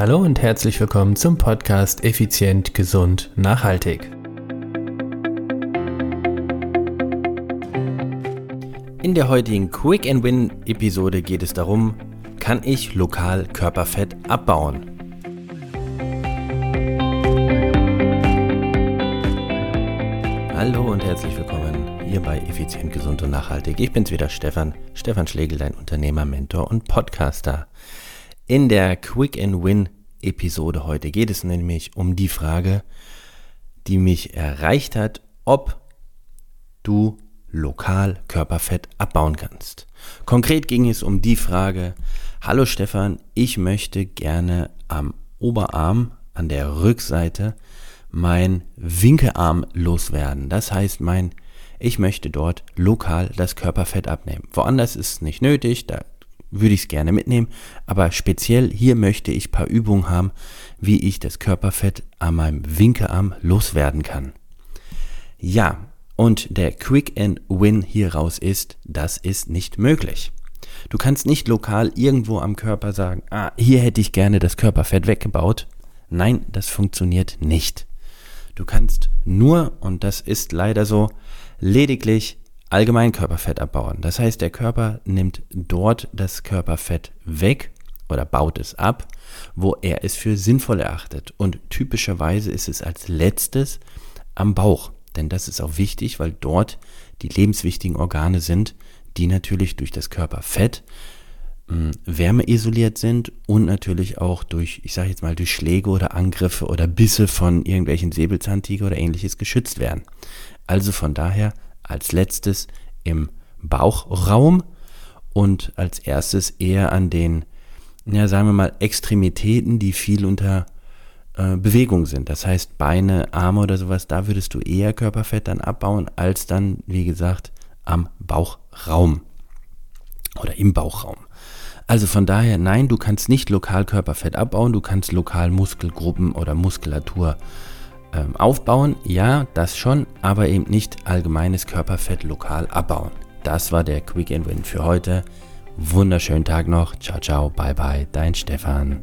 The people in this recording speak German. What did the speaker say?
Hallo und herzlich willkommen zum Podcast Effizient, Gesund, Nachhaltig. In der heutigen Quick and Win Episode geht es darum, kann ich lokal Körperfett abbauen? Hallo und herzlich willkommen hier bei Effizient, Gesund und Nachhaltig. Ich bin's wieder, Stefan, Stefan Schlegel, dein Unternehmer, Mentor und Podcaster. In der Quick and Win Episode heute geht es nämlich um die Frage, die mich erreicht hat, ob du lokal Körperfett abbauen kannst. Konkret ging es um die Frage, hallo Stefan, ich möchte gerne am Oberarm, an der Rückseite, mein Winkearm loswerden. Das heißt, mein, ich möchte dort lokal das Körperfett abnehmen. Woanders ist es nicht nötig, da würde ich es gerne mitnehmen, aber speziell hier möchte ich paar Übungen haben, wie ich das Körperfett an meinem Winkearm loswerden kann. Ja, und der Quick and Win hier raus ist, das ist nicht möglich. Du kannst nicht lokal irgendwo am Körper sagen, ah, hier hätte ich gerne das Körperfett weggebaut. Nein, das funktioniert nicht. Du kannst nur, und das ist leider so, lediglich allgemein Körperfett abbauen. Das heißt, der Körper nimmt dort das Körperfett weg oder baut es ab, wo er es für sinnvoll erachtet. Und typischerweise ist es als letztes am Bauch. Denn das ist auch wichtig, weil dort die lebenswichtigen Organe sind, die natürlich durch das Körperfett hm, wärmeisoliert sind und natürlich auch durch, ich sage jetzt mal, durch Schläge oder Angriffe oder Bisse von irgendwelchen Säbelzahntiger oder ähnliches geschützt werden. Also von daher als letztes im Bauchraum und als erstes eher an den, ja, sagen wir mal, Extremitäten, die viel unter äh, Bewegung sind. Das heißt, Beine, Arme oder sowas, da würdest du eher Körperfett dann abbauen, als dann, wie gesagt, am Bauchraum oder im Bauchraum. Also von daher, nein, du kannst nicht lokal Körperfett abbauen, du kannst lokal Muskelgruppen oder Muskulatur ähm, aufbauen. Ja, das schon, aber eben nicht allgemeines Körperfett lokal abbauen. Das war der Quick and Win für heute. Wunderschönen Tag noch. Ciao, ciao, bye, bye, dein Stefan.